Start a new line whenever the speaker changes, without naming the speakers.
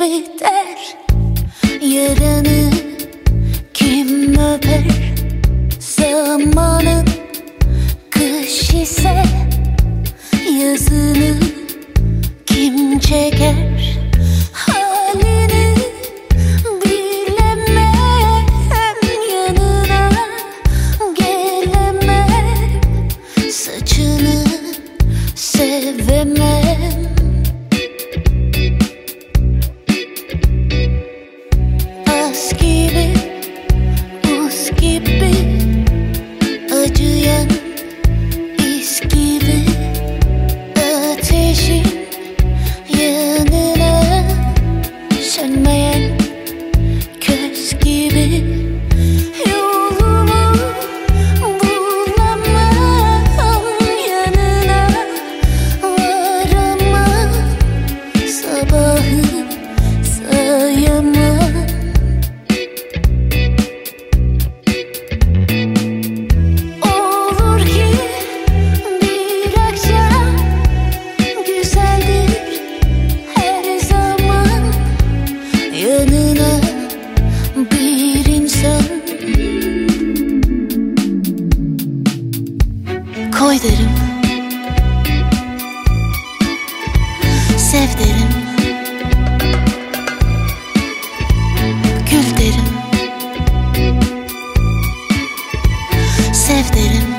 biter Yarını kim öper? Zamanın kış ise Yazını kim çeker? Halini bilemem Yanına gelemem. Saçını sevemem. Koy derim. Sev derim. Gül derim. Sev derim